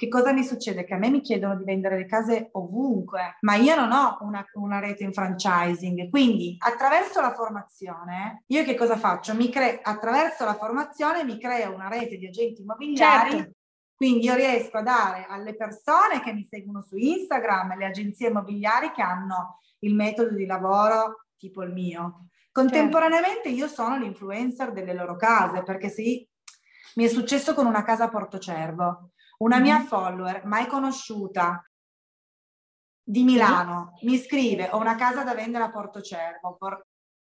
che cosa mi succede? Che a me mi chiedono di vendere le case ovunque, ma io non ho una, una rete in franchising. Quindi attraverso la formazione, io che cosa faccio? Mi cre- attraverso la formazione mi creo una rete di agenti immobiliari. Certo. Quindi io riesco a dare alle persone che mi seguono su Instagram, le agenzie immobiliari che hanno il metodo di lavoro tipo il mio. Contemporaneamente io sono l'influencer delle loro case, perché sì, mi è successo con una casa a Portocervo. Una mia mm-hmm. follower, mai conosciuta, di Milano, mi scrive, ho una casa da vendere a Porto Cervo,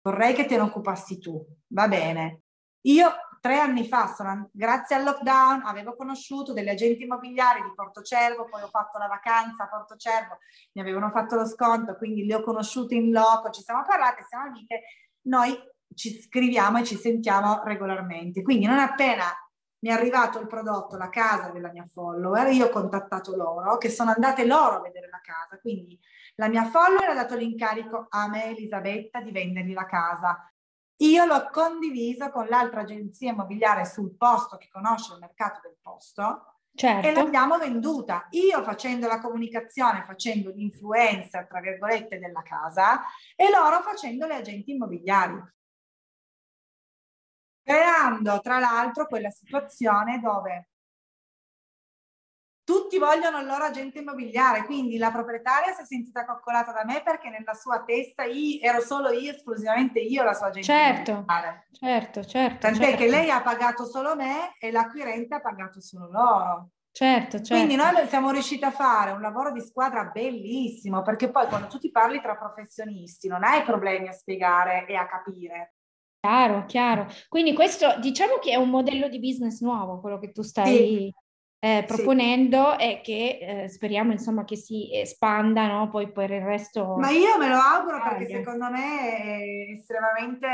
vorrei che te ne occupassi tu. Va bene. Io tre anni fa, sono, grazie al lockdown, avevo conosciuto degli agenti immobiliari di Porto Cervo, poi ho fatto la vacanza a Porto Cervo, mi avevano fatto lo sconto, quindi li ho conosciuti in loco, ci siamo parlate, siamo amiche, noi ci scriviamo e ci sentiamo regolarmente. Quindi non appena mi è arrivato il prodotto, la casa della mia follower, io ho contattato loro, che sono andate loro a vedere la casa, quindi la mia follower ha dato l'incarico a me, Elisabetta, di vendergli la casa. Io l'ho condiviso con l'altra agenzia immobiliare sul posto che conosce il mercato del posto certo. e l'abbiamo venduta. Io facendo la comunicazione, facendo l'influencer, tra virgolette, della casa e loro facendo le agenti immobiliari creando tra l'altro quella situazione dove tutti vogliono il loro agente immobiliare, quindi la proprietaria si è sentita coccolata da me perché nella sua testa io, ero solo io, esclusivamente io la sua agente certo, immobiliare. Certo, certo. Tant'è certo. che lei ha pagato solo me e l'acquirente ha pagato solo loro. Certo, certo. Quindi noi siamo riusciti a fare un lavoro di squadra bellissimo, perché poi quando tu ti parli tra professionisti non hai problemi a spiegare e a capire. Chiaro, chiaro. Quindi questo diciamo che è un modello di business nuovo, quello che tu stai sì. eh, proponendo sì. e che eh, speriamo insomma che si espanda no? poi per il resto. Ma io me lo auguro perché secondo me è estremamente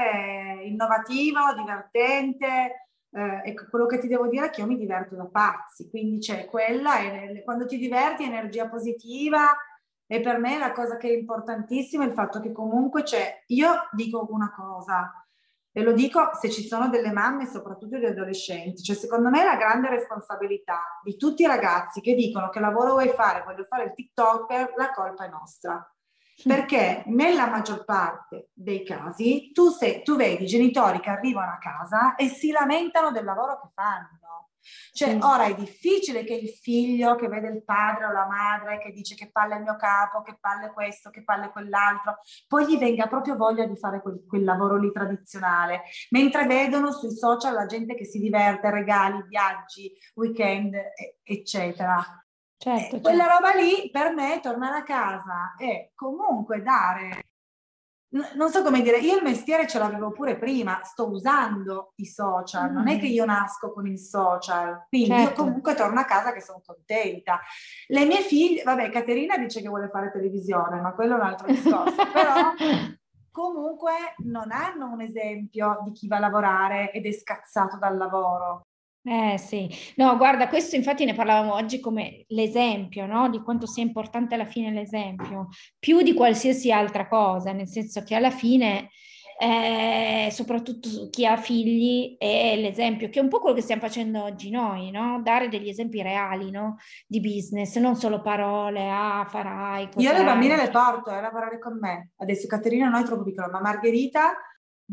innovativo, divertente, eh, ecco, quello che ti devo dire è che io mi diverto da pazzi, quindi c'è quella, e quando ti diverti energia positiva e per me la cosa che è importantissima è il fatto che comunque c'è, io dico una cosa, e lo dico se ci sono delle mamme, soprattutto degli adolescenti, cioè secondo me la grande responsabilità di tutti i ragazzi che dicono che lavoro vuoi fare, voglio fare il TikToker, la colpa è nostra. Perché nella maggior parte dei casi tu, sei, tu vedi genitori che arrivano a casa e si lamentano del lavoro che fanno. Cioè, ora è difficile che il figlio che vede il padre o la madre che dice che palle il mio capo, che palle questo, che palle quell'altro, poi gli venga proprio voglia di fare quel, quel lavoro lì tradizionale, mentre vedono sui social la gente che si diverte, regali, viaggi, weekend, eccetera. Certo, quella certo. roba lì per me tornare a casa e comunque dare non so come dire, io il mestiere ce l'avevo pure prima, sto usando i social, mm. non è che io nasco con il social, quindi certo. io comunque torno a casa che sono contenta. Le mie figlie, vabbè, Caterina dice che vuole fare televisione, ma quello è un altro discorso, però comunque non hanno un esempio di chi va a lavorare ed è scazzato dal lavoro. Eh sì, no, guarda, questo infatti ne parlavamo oggi come l'esempio, no? Di quanto sia importante alla fine l'esempio, più di qualsiasi altra cosa, nel senso che alla fine, eh, soprattutto chi ha figli, è l'esempio, che è un po' quello che stiamo facendo oggi noi, no? Dare degli esempi reali, no? Di business, non solo parole, ah, farai. Io le bambine le porto eh, a lavorare con me. Adesso Caterina non è troppo piccola, ma Margherita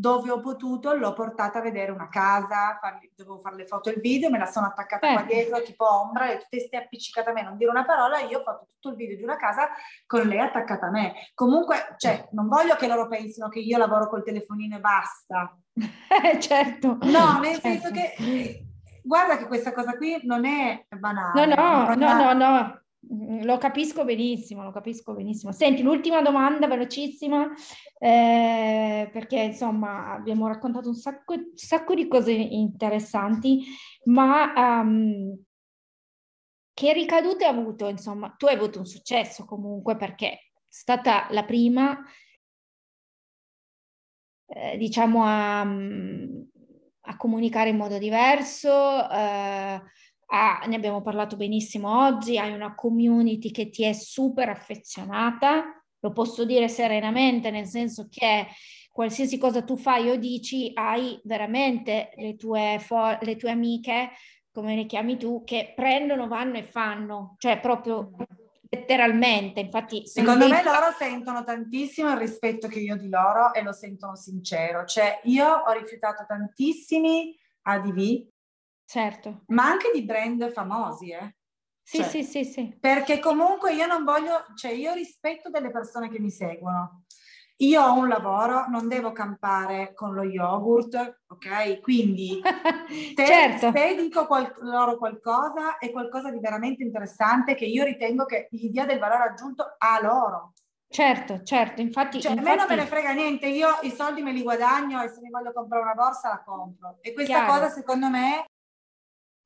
dove ho potuto l'ho portata a vedere una casa, farli, dovevo fare le foto e il video, me la sono attaccata eh. qua dietro, tipo ombra, e tutte ste appiccicate a me, non dire una parola, io ho fatto tutto il video di una casa con lei attaccata a me. Comunque, cioè, non voglio che loro pensino che io lavoro col telefonino e basta. certo. No, nel certo. senso che guarda che questa cosa qui non è banale. No, no, no, no, no, lo capisco benissimo, lo capisco benissimo. Senti, l'ultima domanda velocissima, eh, perché insomma abbiamo raccontato un sacco, sacco di cose interessanti, ma um, che ricadute ha avuto? Insomma, tu hai avuto un successo comunque perché è stata la prima, eh, diciamo, a, a, comunicare in modo diverso. Eh, ah, ne abbiamo parlato benissimo oggi, hai una community che ti è super affezionata, lo posso dire serenamente, nel senso che qualsiasi cosa tu fai o dici, hai veramente le tue, fo- le tue amiche, come le chiami tu, che prendono, vanno e fanno, cioè proprio letteralmente. Infatti, secondo me loro sentono tantissimo il rispetto che io di loro e lo sentono sincero. Cioè, io ho rifiutato tantissimi ADV Certo. Ma anche di brand famosi, eh? Sì, cioè, sì, sì, sì. Perché comunque io non voglio, cioè io rispetto delle persone che mi seguono. Io ho un lavoro, non devo campare con lo yogurt, ok? Quindi se, certo. se dico qual- loro qualcosa è qualcosa di veramente interessante che io ritengo che gli dia del valore aggiunto a loro. Certo, certo, infatti... Cioè, infatti... a me non me ne frega niente, io i soldi me li guadagno e se mi voglio comprare una borsa la compro. E questa Chiaro. cosa secondo me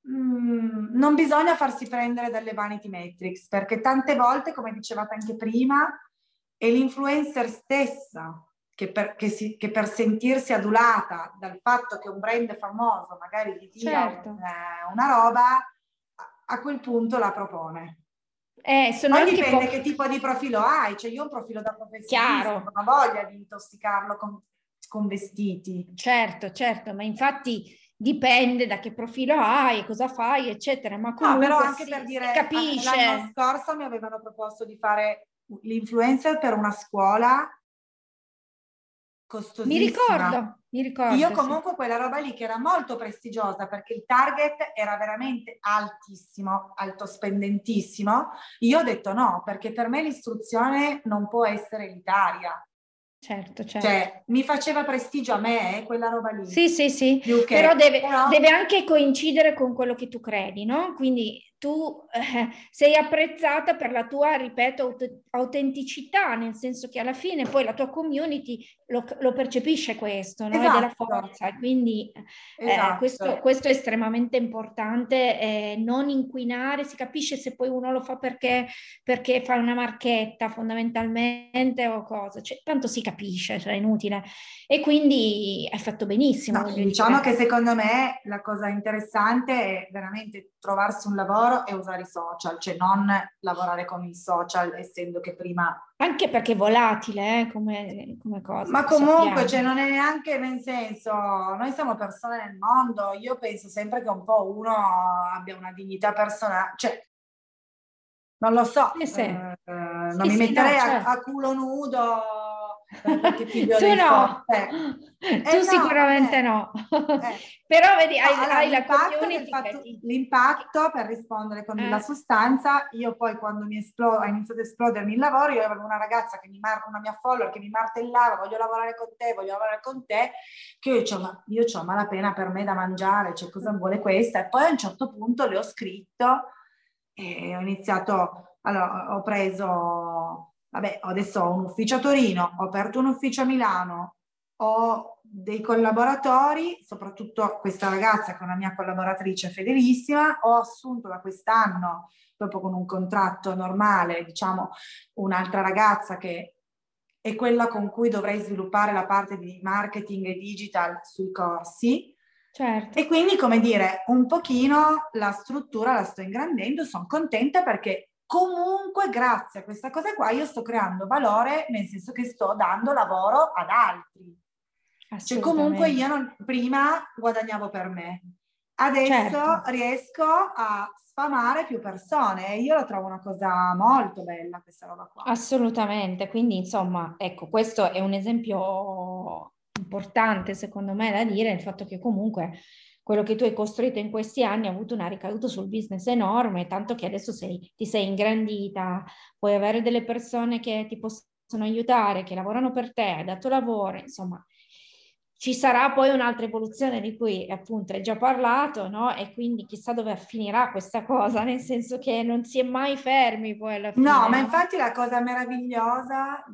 Mm, non bisogna farsi prendere dalle vanity metrics perché tante volte, come dicevate anche prima, è l'influencer stessa che per, che, si, che per, sentirsi adulata dal fatto che un brand famoso magari gli dia certo. un, eh, una roba, a, quel punto la propone. Eh, Poi dipende po- che tipo di profilo hai, cioè io ho un profilo da professionista, Chiaro. non ho voglia di intossicarlo con, con vestiti. Certo, certo, ma infatti dipende da che profilo hai, cosa fai, eccetera. Ma comunque no, però anche si, per dire, capisce. L'anno scorso mi avevano proposto di fare l'influencer per una scuola costosissima. Mi ricordo, mi ricordo. Io comunque sì. quella roba lì che era molto prestigiosa perché il target era veramente altissimo, alto spendentissimo, io ho detto no, perché per me l'istruzione non può essere elitaria. Certo, certo. Cioè, mi faceva prestigio a me eh, quella roba lì. Sì, sì, sì. Però, deve, però, deve, anche coincidere con quello che tu credi, no? Quindi tu eh, sei apprezzata per la tua, ripeto, aut- autenticità, nel senso che alla fine poi la tua community lo, lo percepisce questo, no? Esatto. È della forza, quindi eh, esatto. questo, questo, è estremamente importante, eh, non inquinare, si capisce se poi uno lo fa perché, perché fa una marchetta fondamentalmente o cosa, cioè, tanto si capisce, cioè è inutile. E quindi è fatto benissimo. No, diciamo dire. che secondo me la cosa interessante è veramente trovarsi un lavoro e usare i social, cioè non lavorare con i social, essendo che prima... Anche perché è volatile eh, come, come, cosa. Ma comunque, cioè, non è neanche nel senso, noi siamo persone nel mondo, io penso sempre che un po' uno abbia una dignità personale, cioè non lo so, sì, sì. Eh, non sì, mi metterei no, certo. a, a culo nudo tu no, eh. tu eh sicuramente no, no. Eh. però vedi hai, allora, hai la community fatto, l'impatto per rispondere con eh. la sostanza io poi quando mi esplo- ha iniziato ad esplodermi il lavoro io avevo una ragazza che mi mar- una mia follower che mi martellava voglio lavorare con te voglio lavorare con te che io ho ma io ho malapena per me da mangiare cioè cosa vuole questa e poi a un certo punto le ho scritto e ho iniziato allora ho preso vabbè, adesso ho un ufficio a Torino, ho aperto un ufficio a Milano, ho dei collaboratori, soprattutto questa ragazza che è una mia collaboratrice fedelissima, ho assunto da quest'anno, proprio con un contratto normale, diciamo, un'altra ragazza che è quella con cui dovrei sviluppare la parte di marketing e digital sui corsi. Certo. E quindi, come dire, un pochino la struttura la sto ingrandendo, sono contenta perché comunque grazie a questa cosa qua io sto creando valore nel senso che sto dando lavoro ad altri. Cioè comunque io non, prima guadagnavo per me, adesso certo. riesco a sfamare più persone e io lo trovo una cosa molto bella questa roba qua. Assolutamente, quindi insomma ecco questo è un esempio importante secondo me da dire, il fatto che comunque quello che tu hai costruito in questi anni ha avuto una ricaduta sul business enorme, tanto che adesso sei, ti sei ingrandita, puoi avere delle persone che ti possono aiutare, che lavorano per te, hai dato lavoro, insomma, ci sarà poi un'altra evoluzione di cui appunto hai già parlato, no? E quindi chissà dove finirà questa cosa, nel senso che non si è mai fermi poi alla fine. No, ma infatti la cosa meravigliosa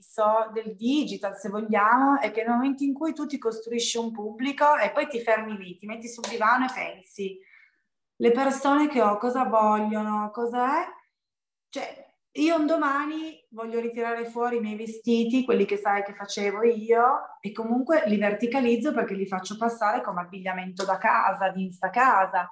so, del digital, se vogliamo, è che nel momento in cui tu ti costruisci un pubblico e poi ti fermi lì, ti metti sul divano e pensi, le persone che ho cosa vogliono, cosa è? Cioè, io un domani voglio ritirare fuori i miei vestiti, quelli che sai che facevo io, e comunque li verticalizzo perché li faccio passare come abbigliamento da casa, di insta casa.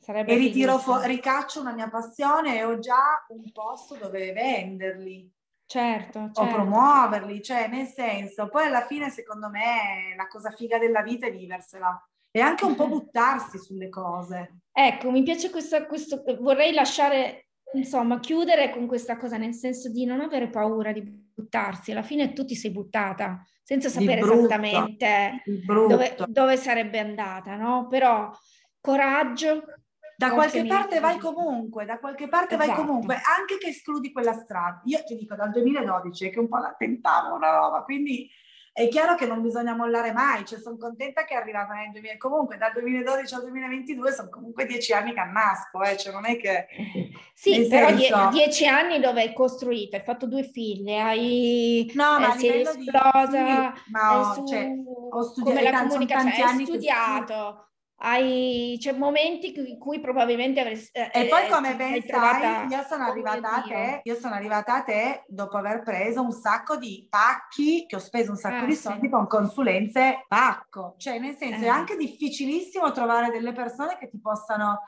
Sarebbe e ritiro fu- ricaccio una mia passione e ho già un posto dove venderli. Certo, certo. O promuoverli, cioè nel senso, poi alla fine secondo me la cosa figa della vita è viversela e anche un po' buttarsi sulle cose. Ecco, mi piace questo, questo vorrei lasciare insomma, chiudere con questa cosa, nel senso di non avere paura di buttarsi. Alla fine tu ti sei buttata senza sapere brutto, esattamente dove, dove, sarebbe andata, no? Però coraggio. Da qualche parte vai comunque, da qualche parte esatto. vai comunque, anche che escludi quella strada. Io ti dico dal 2012 che un po' la tentavo una roba, quindi è chiaro che non bisogna mollare mai, cioè sono contenta che è arrivata nel 2000, comunque dal 2012 al 2022 sono comunque dieci anni che annasco, eh, cioè non è che... Sì, però senso... die- dieci anni dove hai costruito, hai fatto due figlie, hai... No, ma eh, sei esplosa, di... sì, ma ho, su... cioè, ho studiato, come la comunicazione, hai studiato hai, c'è momenti in cui probabilmente avresti... Eh, e poi come ben sai, io sono arrivata a te, io sono arrivata a te dopo aver preso un sacco di pacchi, che ho speso un sacco ah, di soldi sì. con consulenze pacco. Cioè, nel senso, eh. è anche difficilissimo trovare delle persone che ti possano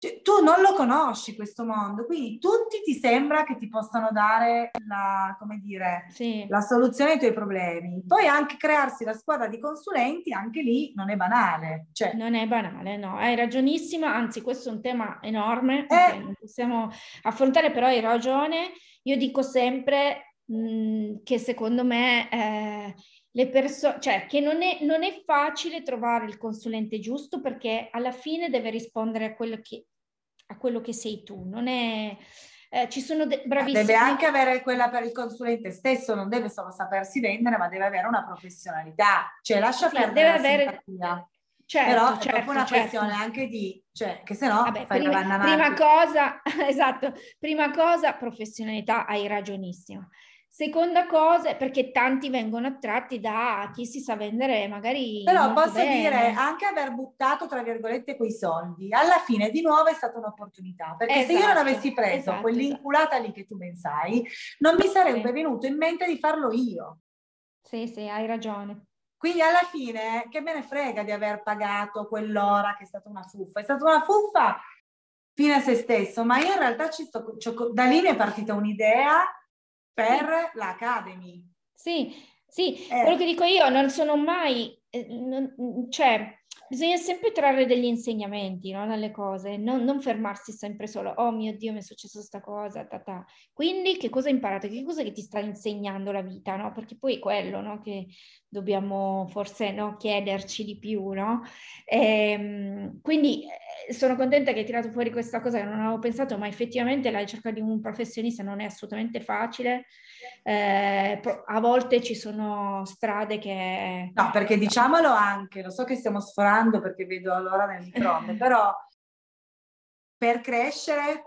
cioè, tu non lo conosci questo mondo, quindi tutti ti sembra che ti possano dare la, come dire, sì. la soluzione ai tuoi problemi. Poi anche crearsi la squadra di consulenti, anche lì non è banale. Cioè. Non è banale, no, hai ragionissima, anzi questo è un tema enorme, eh. non possiamo affrontare, però hai ragione. Io dico sempre mh, mm, che secondo me... Eh, le persone, cioè che non è, non è, facile trovare il consulente giusto perché alla fine deve rispondere a quello che, a quello che sei tu, non è... Eh, ci sono de- bravissimi. Deve anche avere quella per il consulente stesso, non deve solo sapersi vendere, ma deve avere una professionalità. Cioè, lascia sì, perdere deve avere, certo, Però certo, è proprio una certo. questione anche di, cioè, che se no Vabbè, fai prima, prima cosa, esatto, prima cosa, professionalità, hai ragionissimo. Seconda cosa, perché tanti vengono attratti da chi si sa vendere magari. Però posso bene. dire, anche aver buttato, tra virgolette, quei soldi, alla fine di nuovo è stata un'opportunità. Perché esatto, se io non esatto, avessi preso esatto, quell'inculata esatto. lì che tu ben sai, non mi sarebbe sì. venuto in mente di farlo io. Sì, sì, hai ragione. Quindi alla fine, che me ne frega di aver pagato quell'ora che è stata una fuffa? È stata una fuffa fine a se stesso, ma io in realtà ci sto, da lì mi è partita un'idea per l'Academy. Sì, sì, eh. quello che dico io, non sono mai, eh, non, cioè, bisogna sempre trarre degli insegnamenti no, dalle cose, non, non, fermarsi sempre solo, oh mio Dio, mi è successo questa cosa, ta, ta. quindi che cosa hai imparato, che cosa che ti sta insegnando la vita, no? Perché poi è quello no, che dobbiamo forse chiederci di più? E, ehm, quindi eh, sono contenta che hai tirato fuori questa cosa che non avevo pensato, ma effettivamente la ricerca di un professionista non è assolutamente facile, eh, a volte ci sono strade che... No, perché diciamolo anche, lo so che stiamo sforando perché vedo l'ora nel microonde, però per crescere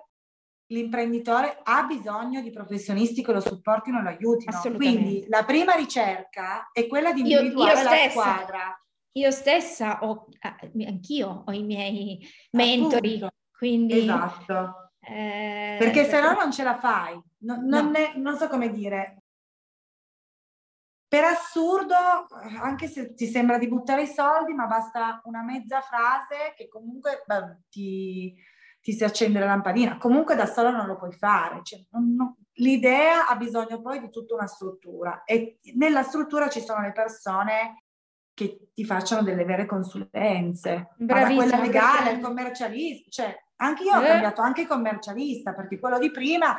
l'imprenditore ha bisogno di professionisti che lo supportino e lo aiutino. Quindi la prima ricerca è quella di individuare io, io la squadra. Io stessa ho, anch'io ho i miei mentori, Appunto. quindi... Esatto. Eh, perché se no non ce la fai. No, non, no. È, non so come dire. Per assurdo, anche se ti sembra di buttare i soldi, ma basta una mezza frase che comunque beh, ti, ti si accende la lampadina. Comunque da solo non lo puoi fare. Cioè, non, non, l'idea ha bisogno poi di tutta una struttura e nella struttura ci sono le persone che ti facciano delle vere consulenze. Bravissima. quella legale, il commercialista, cioè anche io eh. ho cambiato anche commercialista perché quello di prima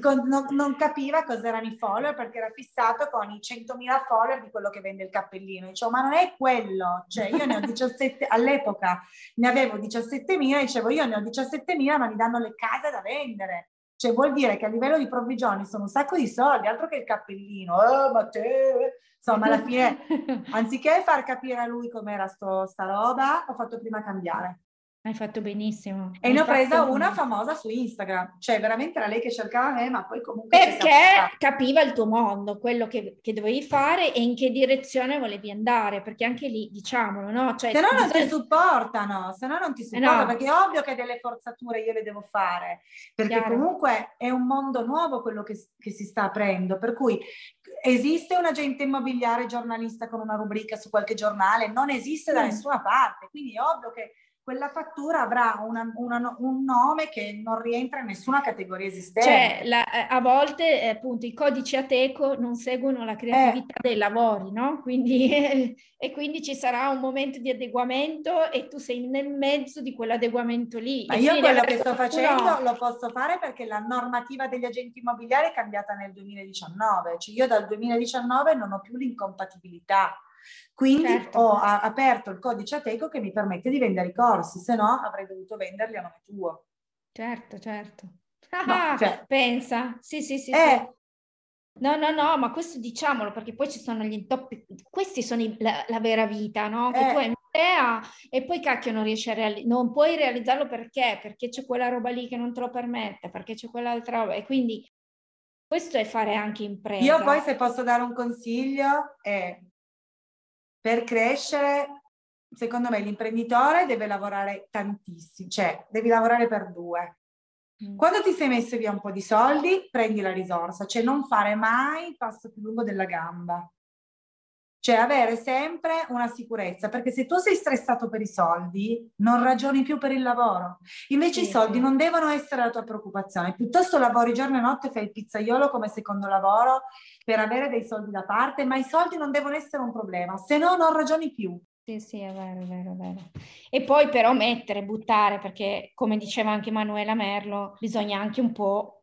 non, non, capiva cos'erano i follower perché era fissato con i 100.000 follower di quello che vende il cappellino. Dicevo, ma non è quello, cioè io ne ho 17, all'epoca ne avevo 17.000, dicevo io ne ho 17.000 ma mi danno le case da vendere. Cioè vuol dire che a livello di provvigioni sono un sacco di soldi, altro che il cappellino. Oh, ma te... Insomma, alla fine, anziché far capire a lui com'era sto, sta roba, ho fatto prima cambiare. Hai fatto benissimo. E ne ho presa una famosa su Instagram, cioè veramente era lei che cercava me, ma poi comunque... Perché capiva il tuo mondo, quello che, che, dovevi fare e in che direzione volevi andare, perché anche lì, diciamolo, no? Cioè, se no non bisogna... ti supportano, se no non ti supportano, no. perché è ovvio che delle forzature io le devo fare, perché Chiaro. comunque è un mondo nuovo quello che, che si sta aprendo, per cui esiste un agente immobiliare giornalista con una rubrica su qualche giornale? Non esiste da nessuna parte, quindi è ovvio che quella fattura avrà una, una, un nome che non rientra in nessuna categoria esistente. Cioè, la, eh, a volte eh, appunto i codici ATECO non seguono la creatività eh. dei lavori, no? Quindi, eh, e quindi ci sarà un momento di adeguamento e tu sei nel mezzo di quell'adeguamento lì. Ma io quello che sto facendo lo posso fare perché la normativa degli agenti immobiliari è cambiata nel 2019, cioè io dal 2019 non ho più l'incompatibilità quindi certo. ho a- aperto il codice Ateco che mi permette di vendere i corsi, se no avrei dovuto venderli a nome tuo. Certo, certo. Ah, no, cioè, pensa, sì, sì, sì. Eh, sì. No, no, no, ma questo diciamolo perché poi ci sono gli intoppi, questi sono i, la, la, vera vita, no? Che eh. tu hai un'idea e poi cacchio non riesci a realizzarlo, non puoi realizzarlo perché? Perché c'è quella roba lì che non te lo permette, perché c'è quell'altra roba e quindi questo è fare anche impresa. Io poi se posso dare un consiglio è per crescere, secondo me l'imprenditore deve lavorare tantissimo, cioè devi lavorare per due. Mm. Quando ti sei messo via un po' di soldi, prendi la risorsa, cioè non fare mai il passo più lungo della gamba. Cioè avere sempre una sicurezza, perché se tu sei stressato per i soldi, non ragioni più per il lavoro. Invece sì, i soldi sì. non devono essere la tua preoccupazione, piuttosto lavori giorno e notte, fai il pizzaiolo come secondo lavoro per avere dei soldi da parte, ma i soldi non devono essere un problema, se no non ragioni più. Sì, sì, è vero, è vero, è vero. E poi però mettere, buttare, perché come diceva anche Manuela Merlo, bisogna anche un po'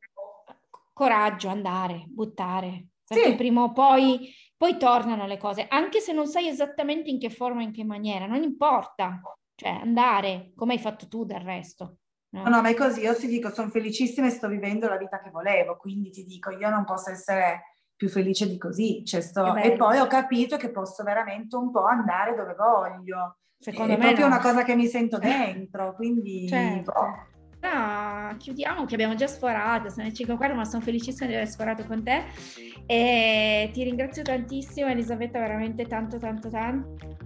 coraggio, andare, buttare, perché sì. prima o poi poi tornano le cose, anche se non sai esattamente in che forma, in che maniera, non importa, cioè andare, come hai fatto tu del resto. No? no, ma è così, io ti dico, sono felicissima e sto vivendo la vita che volevo, quindi ti dico, io non posso essere più felice di così. Cioè sto... E poi ho capito che posso veramente un po' andare dove voglio. Secondo è me proprio no. una cosa che mi sento dentro, quindi... Certo. Boh. No, chiudiamo che abbiamo già sforato, sono le 5 quarto, ma sono felicissima di aver sforato con te. E ti ringrazio tantissimo Elisabetta, veramente tanto tanto tanto